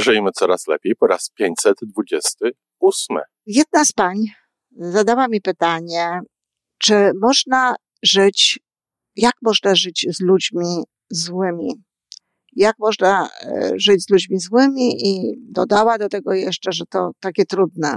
Żyjmy coraz lepiej po raz 528. Jedna z pań zadała mi pytanie, czy można żyć, jak można żyć z ludźmi złymi? Jak można e, żyć z ludźmi złymi? I dodała do tego jeszcze, że to takie trudne.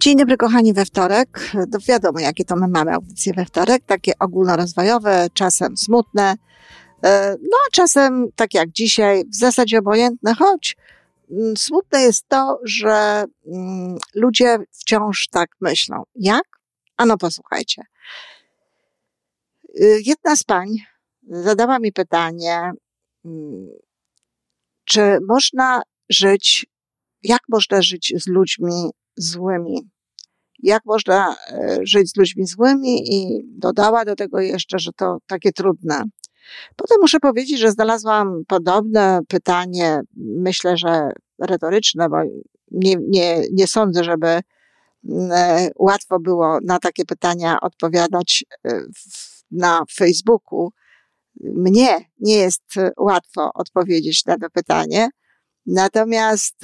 Dzień dobry, kochani, we wtorek. No wiadomo, jakie to my mamy audycje we wtorek, takie ogólnorozwojowe, czasem smutne, e, no a czasem, tak jak dzisiaj, w zasadzie obojętne, choć mm, smutne jest to, że mm, ludzie wciąż tak myślą. Jak? Ano posłuchajcie. Y, jedna z pań zadała mi pytanie, mm, czy można żyć, jak można żyć z ludźmi złymi. Jak można e, żyć z ludźmi złymi i dodała do tego jeszcze, że to takie trudne. Potem muszę powiedzieć, że znalazłam podobne pytanie, myślę, że retoryczne, bo nie, nie, nie sądzę, żeby mm, e, łatwo było na takie pytania odpowiadać e, na Facebooku. Mnie nie jest łatwo odpowiedzieć na to pytanie. Natomiast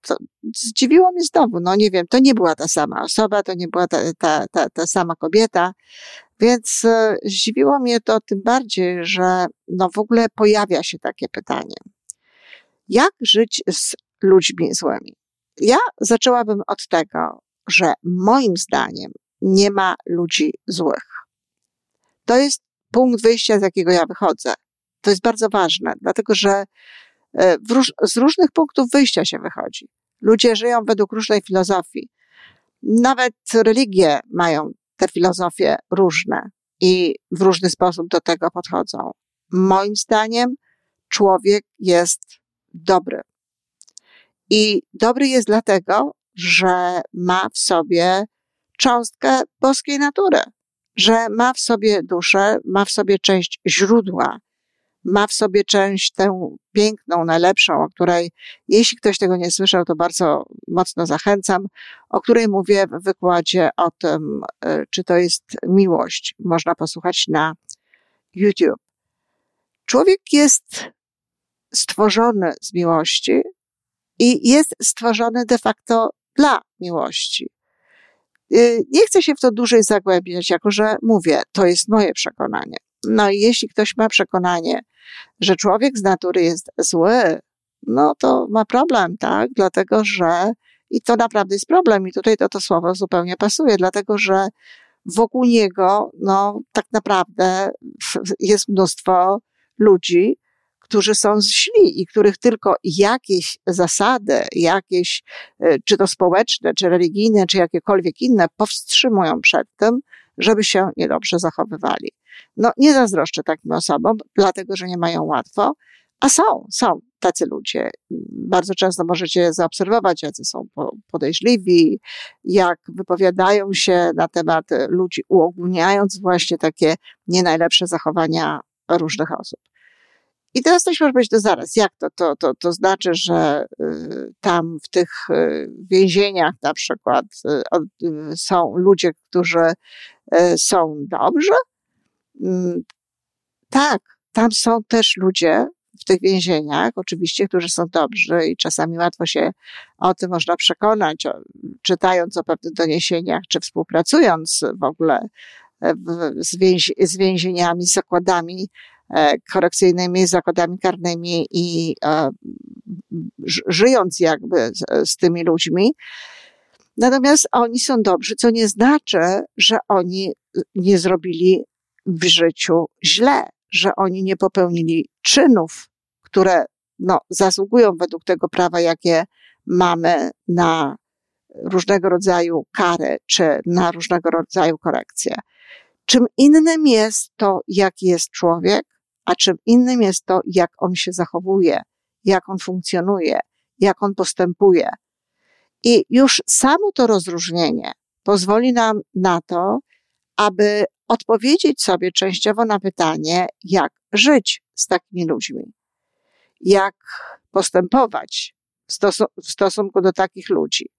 to zdziwiło mnie znowu, no nie wiem, to nie była ta sama osoba, to nie była ta, ta, ta, ta sama kobieta, więc e, zdziwiło mnie to tym bardziej, że no w ogóle pojawia się takie pytanie. Jak żyć z ludźmi złymi? Ja zaczęłabym od tego, że moim zdaniem nie ma ludzi złych. To jest punkt wyjścia, z jakiego ja wychodzę. To jest bardzo ważne, dlatego że róż, z różnych punktów wyjścia się wychodzi. Ludzie żyją według różnej filozofii. Nawet religie mają te filozofie różne i w różny sposób do tego podchodzą. Moim zdaniem człowiek jest dobry. I dobry jest dlatego, że ma w sobie cząstkę boskiej natury, że ma w sobie duszę, ma w sobie część źródła, ma w sobie część tę piękną, najlepszą, o której, jeśli ktoś tego nie słyszał, to bardzo mocno zachęcam, o której mówię w wykładzie o tym, e, czy to jest miłość. Można posłuchać na YouTube. Człowiek jest stworzony z miłości i jest stworzony de facto dla miłości. E, nie chcę się w to dłużej zagłębiać, jako że mówię, to jest moje przekonanie. No i jeśli ktoś ma przekonanie, że człowiek z natury jest zły, no to ma problem, tak? Dlatego, że i to naprawdę jest problem i tutaj to, to słowo zupełnie pasuje, dlatego, że wokół niego, no tak naprawdę jest mnóstwo ludzi, którzy są źli i których tylko jakieś zasady, jakieś, e, czy to społeczne, czy religijne, czy jakiekolwiek inne, powstrzymują przed tym, żeby się niedobrze zachowywali. No, nie zazdroszczę takim osobom, dlatego że nie mają łatwo, a są, są tacy ludzie. Bardzo często możecie zaobserwować, jacy są podejrzliwi, jak wypowiadają się na temat ludzi, uogólniając właśnie takie nie najlepsze zachowania różnych osób. I teraz ktoś może powiedzieć, to zaraz, jak to, to, to, to znaczy, że y, tam w tych y, więzieniach na przykład y, są ludzie, którzy są dobrzy? Mm, tak, tam są też ludzie w tych więzieniach, oczywiście, którzy są dobrzy i czasami łatwo się o tym można przekonać, czytając o pewnych doniesieniach, czy współpracując w ogóle z, więzi, z więzieniami, z zakładami e, korekcyjnymi, z zakładami karnymi i e, żyjąc jakby z, z tymi ludźmi. Natomiast oni są dobrzy, co nie znaczy, że oni nie zrobili w życiu źle, że oni nie popełnili czynów, które no, zasługują według tego prawa, jakie mamy na różnego rodzaju kary czy na różnego rodzaju korekcje. Czym innym jest to, jaki jest człowiek, a czym innym jest to, jak on się zachowuje, jak on funkcjonuje, jak on postępuje. I już samo to rozróżnienie pozwoli nam na to, aby odpowiedzieć sobie częściowo na pytanie, jak żyć z takimi ludźmi, jak postępować w, w stosunku do takich ludzi.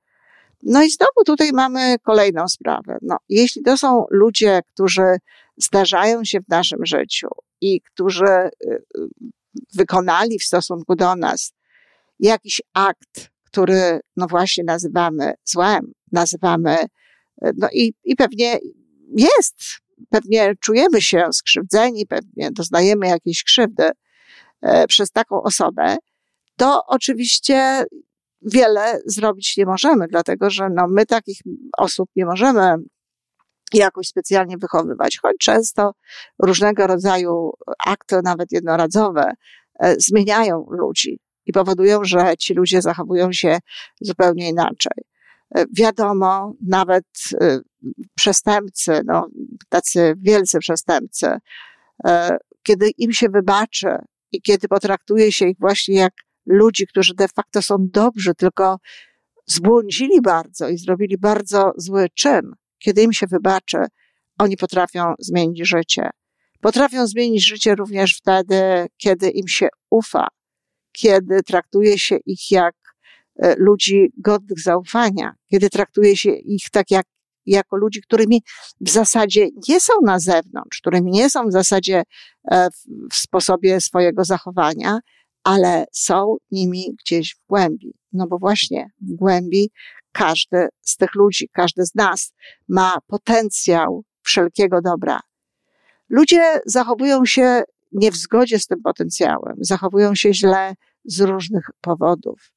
No i znowu tutaj mamy kolejną sprawę. No, jeśli to są ludzie, którzy zdarzają się w naszym życiu i którzy y, y, wykonali w stosunku do nas jakiś akt, który no właśnie nazywamy złem, nazywamy, y, no i, i pewnie jest, pewnie czujemy się skrzywdzeni, pewnie doznajemy jakiejś krzywdy e, przez taką osobę, to oczywiście wiele zrobić nie możemy, dlatego że no, my takich osób nie możemy jakoś specjalnie wychowywać, choć często różnego rodzaju akty, nawet jednorazowe, e, zmieniają ludzi i powodują, że ci ludzie zachowują się zupełnie inaczej. E, wiadomo, nawet przestępcy, no, tacy wielcy przestępcy, kiedy im się wybaczy i kiedy potraktuje się ich właśnie jak ludzi, którzy de facto są dobrzy, tylko zbłądzili bardzo i zrobili bardzo zły czyn, kiedy im się wybaczy, oni potrafią zmienić życie. Potrafią zmienić życie również wtedy, kiedy im się ufa, kiedy traktuje się ich jak e, ludzi godnych zaufania, kiedy traktuje się ich tak jak, jako ludzi, którymi w zasadzie nie są na zewnątrz, którymi nie są w zasadzie e, w sposobie swojego zachowania, ale są nimi gdzieś w głębi. No bo właśnie w głębi każdy z tych ludzi, każdy z nas ma potencjał wszelkiego dobra. Ludzie zachowują się nie w zgodzie z tym potencjałem, zachowują się źle z różnych powodów.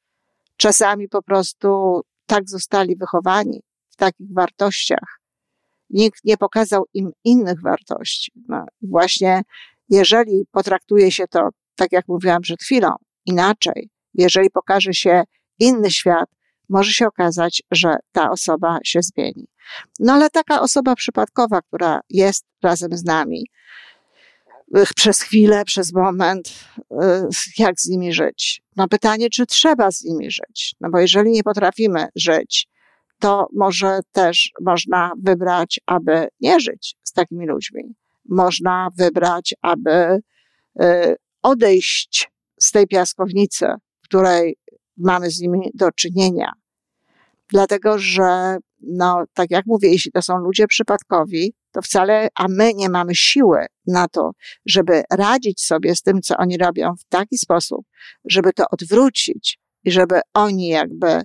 Czasami po prostu tak zostali wychowani w takich wartościach. Nikt nie pokazał im innych wartości. No, właśnie jeżeli potraktuje się to tak jak mówiłam przed chwilą, inaczej. Jeżeli pokaże się inny świat, może się okazać, że ta osoba się zmieni. No ale taka osoba przypadkowa, która jest razem z nami, przez chwilę, przez moment, jak z nimi żyć? No pytanie, czy trzeba z nimi żyć? No bo jeżeli nie potrafimy żyć, to może też można wybrać, aby nie żyć z takimi ludźmi. Można wybrać, aby y, odejść z tej piaskownicy, w której mamy z nimi do czynienia. Dlatego, że, no, tak jak mówię, jeśli to są ludzie przypadkowi, to wcale, a my nie mamy siły na to, żeby radzić sobie z tym, co oni robią w taki sposób, żeby to odwrócić i żeby oni jakby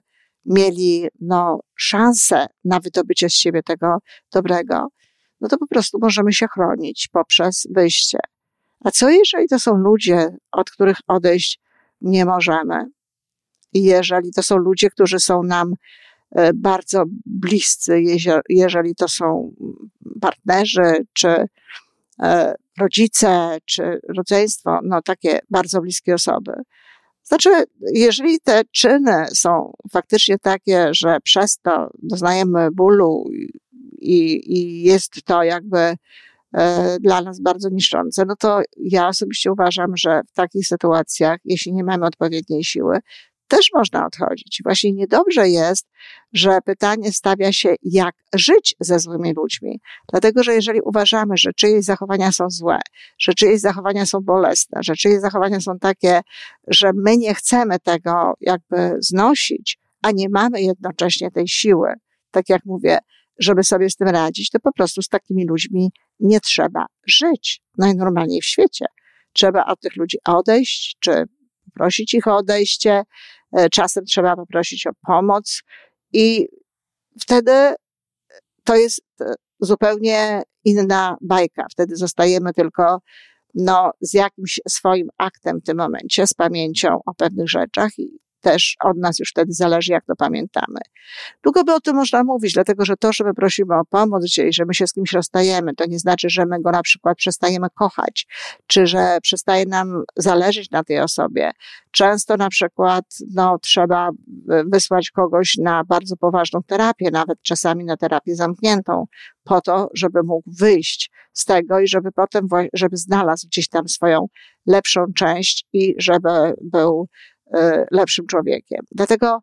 mieli, no, szansę na wydobycie z siebie tego dobrego, no to po prostu możemy się chronić poprzez wyjście a co jeżeli to są ludzie, od których odejść nie możemy? I jeżeli to są ludzie, którzy są nam e, bardzo bliscy, jeżeli to są partnerzy, czy e, rodzice, czy rodzeństwo, no takie bardzo bliskie osoby. Znaczy, jeżeli te czyny są faktycznie takie, że przez to doznajemy bólu i, i jest to jakby E, dla nas bardzo niszczące, no to ja osobiście uważam, że w takich sytuacjach, jeśli nie mamy odpowiedniej siły, też można odchodzić. Właśnie niedobrze jest, że pytanie stawia się, jak żyć ze złymi ludźmi. Dlatego, że jeżeli uważamy, że czyjeś zachowania są złe, że czyjeś zachowania są bolesne, że czyjeś zachowania są takie, że my nie chcemy tego jakby znosić, a nie mamy jednocześnie tej siły, tak jak mówię, żeby sobie z tym radzić, to po prostu z takimi ludźmi nie trzeba żyć najnormalniej w świecie. Trzeba od tych ludzi odejść, czy poprosić ich o odejście, czasem trzeba poprosić o pomoc i wtedy to jest e, zupełnie inna bajka. Wtedy zostajemy tylko no, z jakimś swoim aktem w tym momencie, z pamięcią o pewnych rzeczach i też od nas już wtedy zależy, jak to pamiętamy. Długo by o tym można mówić, dlatego że to, że my prosimy o pomoc i że my się z kimś rozstajemy, to nie znaczy, że my go na przykład przestajemy kochać, czy że przestaje nam zależeć na tej osobie. Często na przykład no, trzeba wysłać kogoś na bardzo poważną terapię, nawet czasami na terapię zamkniętą, po to, żeby mógł wyjść z tego i żeby potem, żeby znalazł gdzieś tam swoją lepszą część i żeby był lepszym człowiekiem. Dlatego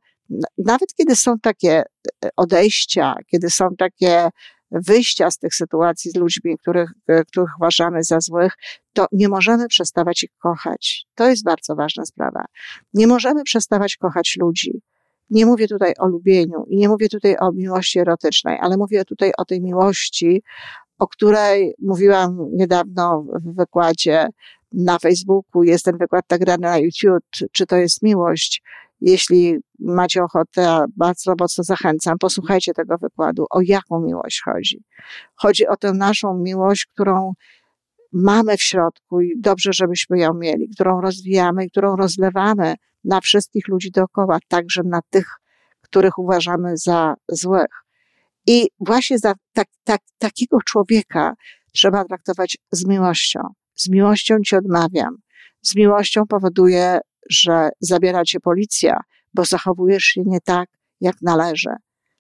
nawet kiedy są takie e, odejścia, kiedy są takie wyjścia z tych sytuacji z ludźmi, których, e, których uważamy za złych, to nie możemy przestawać ich kochać. To jest bardzo ważna sprawa. Nie możemy przestawać kochać ludzi. Nie mówię tutaj o lubieniu i nie mówię tutaj o miłości erotycznej, ale mówię tutaj o tej miłości, o której mówiłam niedawno w wykładzie na Facebooku, jest ten wykład nagrany na YouTube, czy to jest miłość. Jeśli macie ochotę, bardzo mocno zachęcam, posłuchajcie tego wykładu. O jaką miłość chodzi? Chodzi o tę naszą miłość, którą mamy w środku i dobrze, żebyśmy ją mieli, którą rozwijamy i którą rozlewamy na wszystkich ludzi dookoła, także na tych, których uważamy za złych. I właśnie za tak, tak, takiego człowieka trzeba traktować z miłością. Z miłością ci odmawiam. Z miłością powoduje, że zabiera cię policja, bo zachowujesz się nie tak, jak należy.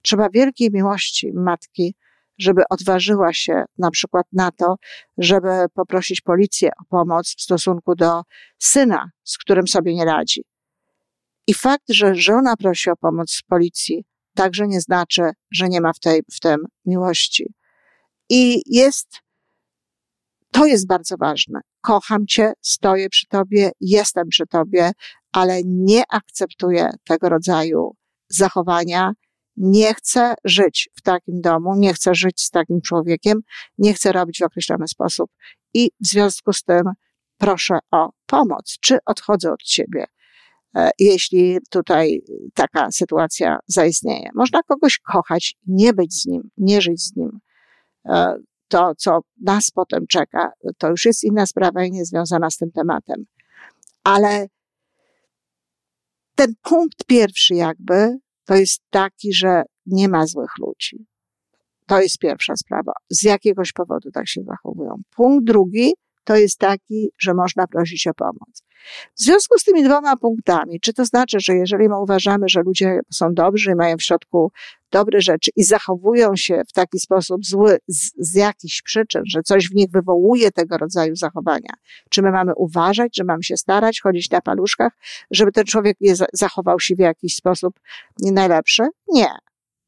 Trzeba wielkiej miłości matki, żeby odważyła się na przykład na to, żeby poprosić policję o pomoc w stosunku do syna, z którym sobie nie radzi. I fakt, że żona prosi o pomoc policji, także nie znaczy, że nie ma w, tej, w tym miłości. I jest to jest bardzo ważne. Kocham cię, stoję przy tobie, jestem przy tobie, ale nie akceptuję tego rodzaju zachowania. Nie chcę żyć w takim domu, nie chcę żyć z takim człowiekiem, nie chcę robić w określony sposób. I w związku z tym proszę o pomoc, czy odchodzę od ciebie, e, jeśli tutaj taka sytuacja zaistnieje. Można kogoś kochać, nie być z nim, nie żyć z nim. To, co nas potem czeka, to już jest inna sprawa i nie związana z tym tematem. Ale ten punkt pierwszy jakby, to jest taki, że nie ma złych ludzi. To jest pierwsza sprawa. Z jakiegoś powodu tak się zachowują. Punkt drugi, to jest taki, że można prosić o pomoc. W związku z tymi dwoma punktami, czy to znaczy, że jeżeli my uważamy, że ludzie są dobrzy i mają w środku dobre rzeczy i zachowują się w taki sposób zły z, z jakichś przyczyn, że coś w nich wywołuje tego rodzaju zachowania, czy my mamy uważać, że mamy się starać, chodzić na paluszkach, żeby ten człowiek je zachował się w jakiś sposób nie najlepszy? Nie,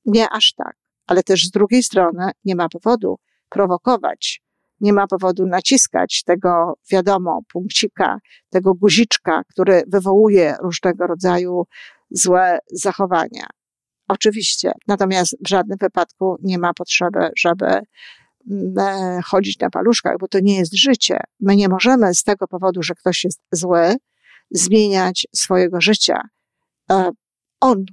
nie aż tak. Ale też z drugiej strony nie ma powodu prowokować nie ma powodu naciskać tego, wiadomo, punkcika, tego guziczka, który wywołuje różnego rodzaju złe zachowania. Oczywiście, natomiast w żadnym wypadku nie ma potrzeby, żeby mm, e, chodzić na paluszkach, bo to nie jest życie. My nie możemy z tego powodu, że ktoś jest zły, zmieniać swojego życia. E, on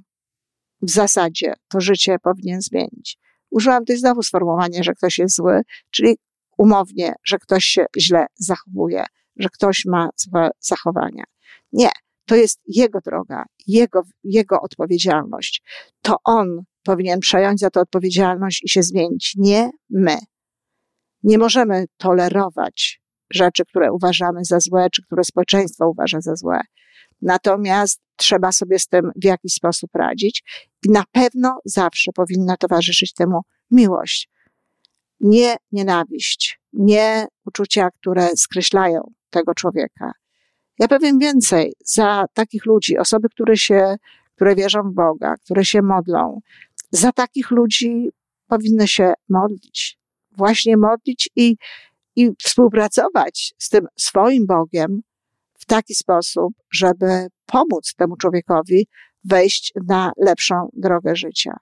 w zasadzie to życie powinien zmienić. Użyłam tutaj znowu sformułowania, że ktoś jest zły, czyli umownie, że ktoś się źle zachowuje, że ktoś ma złe zachowania. Nie, to jest jego droga, jego, jego odpowiedzialność. To on powinien przejąć za to odpowiedzialność i się zmienić, nie my. Nie możemy tolerować rzeczy, które uważamy za złe, czy które społeczeństwo uważa za złe. Natomiast trzeba sobie z tym w jakiś sposób radzić i na pewno zawsze powinna towarzyszyć temu miłość nie nienawiść, nie uczucia, które skreślają tego człowieka. Ja powiem więcej, za takich ludzi, osoby, które się, które wierzą w Boga, które się modlą, za takich ludzi powinny się modlić. Właśnie modlić i, i współpracować z tym swoim Bogiem w taki sposób, żeby pomóc temu człowiekowi wejść na lepszą drogę życia.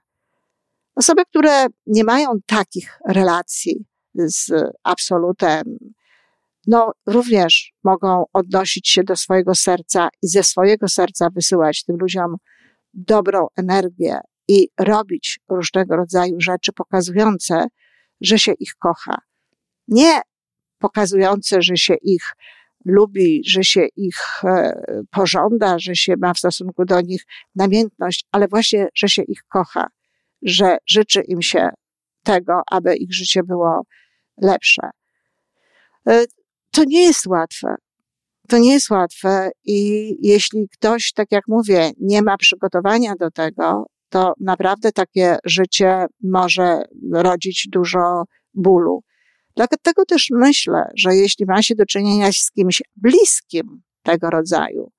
Osoby, które nie mają takich relacji z absolutem, no również mogą odnosić się do swojego serca i ze swojego serca wysyłać tym ludziom dobrą energię i robić różnego rodzaju rzeczy pokazujące, że się ich kocha. Nie pokazujące, że się ich lubi, że się ich e, pożąda, że się ma w stosunku do nich namiętność, ale właśnie, że się ich kocha, że życzy im się tego, aby ich życie było lepsze. To nie jest łatwe. To nie jest łatwe i jeśli ktoś, tak jak mówię, nie ma przygotowania do tego, to naprawdę takie życie może rodzić dużo bólu. Dlatego też myślę, że jeśli ma się do czynienia z kimś bliskim tego rodzaju,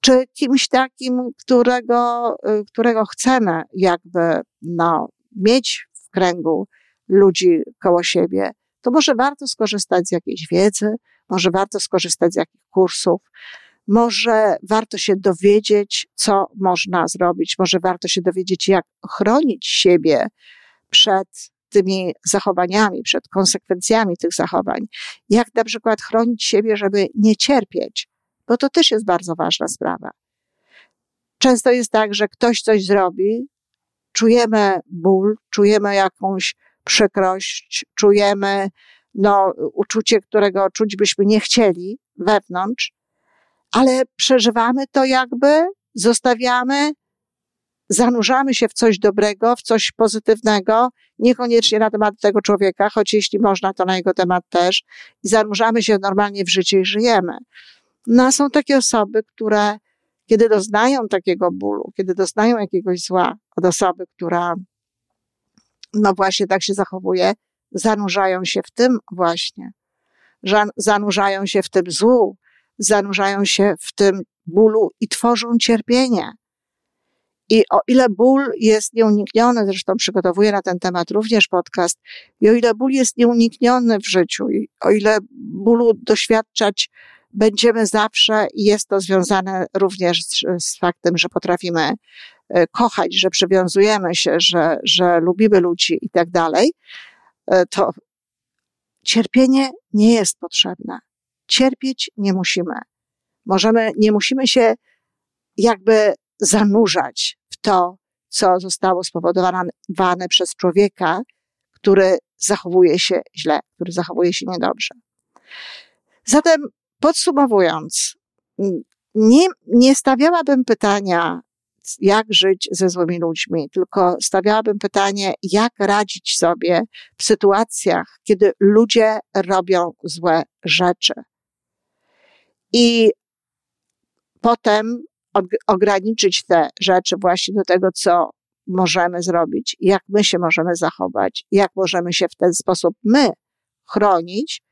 czy kimś takim, którego, którego chcemy jakby no, mieć w kręgu ludzi koło siebie, to może warto skorzystać z jakiejś wiedzy, może warto skorzystać z jakichś kursów, może warto się dowiedzieć, co można zrobić, może warto się dowiedzieć, jak chronić siebie przed tymi zachowaniami, przed konsekwencjami tych zachowań. Jak na przykład chronić siebie, żeby nie cierpieć, bo to też jest bardzo ważna sprawa. Często jest tak, że ktoś coś zrobi, czujemy ból, czujemy jakąś przykrość, czujemy no, uczucie, którego czuć byśmy nie chcieli wewnątrz, ale przeżywamy to jakby, zostawiamy, zanurzamy się w coś dobrego, w coś pozytywnego, niekoniecznie na temat tego człowieka, choć jeśli można, to na jego temat też, i zanurzamy się normalnie w życie i żyjemy. No, a są takie osoby, które, kiedy doznają takiego bólu, kiedy doznają jakiegoś zła od osoby, która, no właśnie tak się zachowuje, zanurzają się w tym właśnie. Zanurzają się w tym złu, zanurzają się w tym bólu i tworzą cierpienie. I o ile ból jest nieunikniony, zresztą przygotowuję na ten temat również podcast, i o ile ból jest nieunikniony w życiu, i o ile bólu doświadczać będziemy zawsze, i jest to związane również z, z faktem, że potrafimy e, kochać, że przywiązujemy się, że, że lubimy ludzi i tak dalej, e, to cierpienie nie jest potrzebne. Cierpieć nie musimy. Możemy, nie musimy się jakby zanurzać w to, co zostało spowodowane przez człowieka, który zachowuje się źle, który zachowuje się niedobrze. Zatem podsumowując, nie, nie stawiałabym pytania, jak żyć ze złymi ludźmi, tylko stawiałabym pytanie, jak radzić sobie w sytuacjach, kiedy ludzie robią złe rzeczy. I potem ograniczyć te rzeczy właśnie do tego, co możemy zrobić, jak my się możemy zachować, jak możemy się w ten sposób my chronić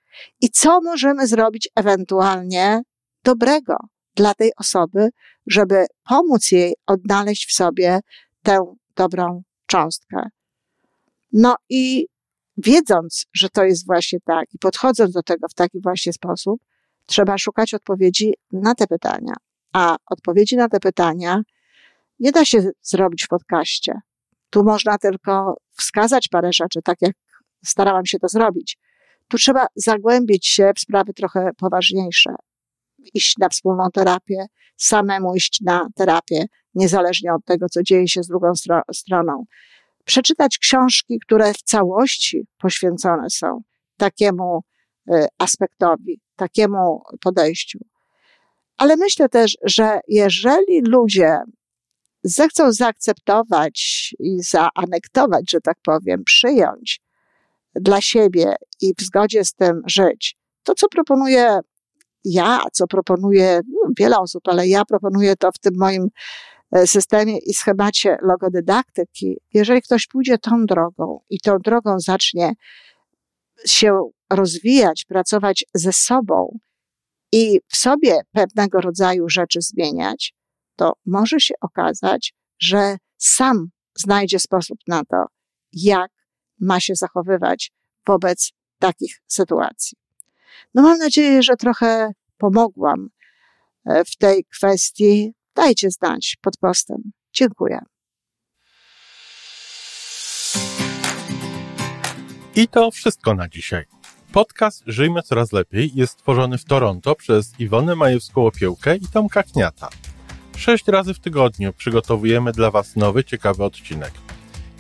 i co możemy zrobić ewentualnie dobrego dla tej osoby, żeby pomóc jej odnaleźć w sobie tę dobrą cząstkę. No i wiedząc, że to jest właśnie tak i podchodząc do tego w taki właśnie sposób, trzeba szukać odpowiedzi na te pytania. A odpowiedzi na te pytania nie da się zrobić w podcaście. Tu można tylko wskazać parę rzeczy, tak jak starałam się to zrobić. Tu trzeba zagłębić się w sprawy trochę poważniejsze. Iść na wspólną terapię, samemu iść na terapię, niezależnie od tego, co dzieje się z drugą stro stroną. Przeczytać książki, które w całości poświęcone są takiemu y, aspektowi, takiemu podejściu. Ale myślę też, że jeżeli ludzie zechcą zaakceptować i zaanektować, że tak powiem, przyjąć dla siebie i w zgodzie z tym żyć, to co proponuję ja, co proponuje no, wiele osób, ale ja proponuję to w tym moim e, systemie i schemacie logodydaktyki. Jeżeli ktoś pójdzie tą drogą i tą drogą zacznie się rozwijać, pracować ze sobą, i w sobie pewnego rodzaju rzeczy zmieniać, to może się okazać, że sam znajdzie sposób na to, jak ma się zachowywać wobec takich sytuacji. No mam nadzieję, że trochę pomogłam e, w tej kwestii. Dajcie znać pod postem. Dziękuję. I to wszystko na dzisiaj. Podcast Żyjmy Coraz Lepiej jest stworzony w Toronto przez Iwonę Majewską-Opiełkę i Tomka Kniata. Sześć razy w tygodniu przygotowujemy dla Was nowy, ciekawy odcinek.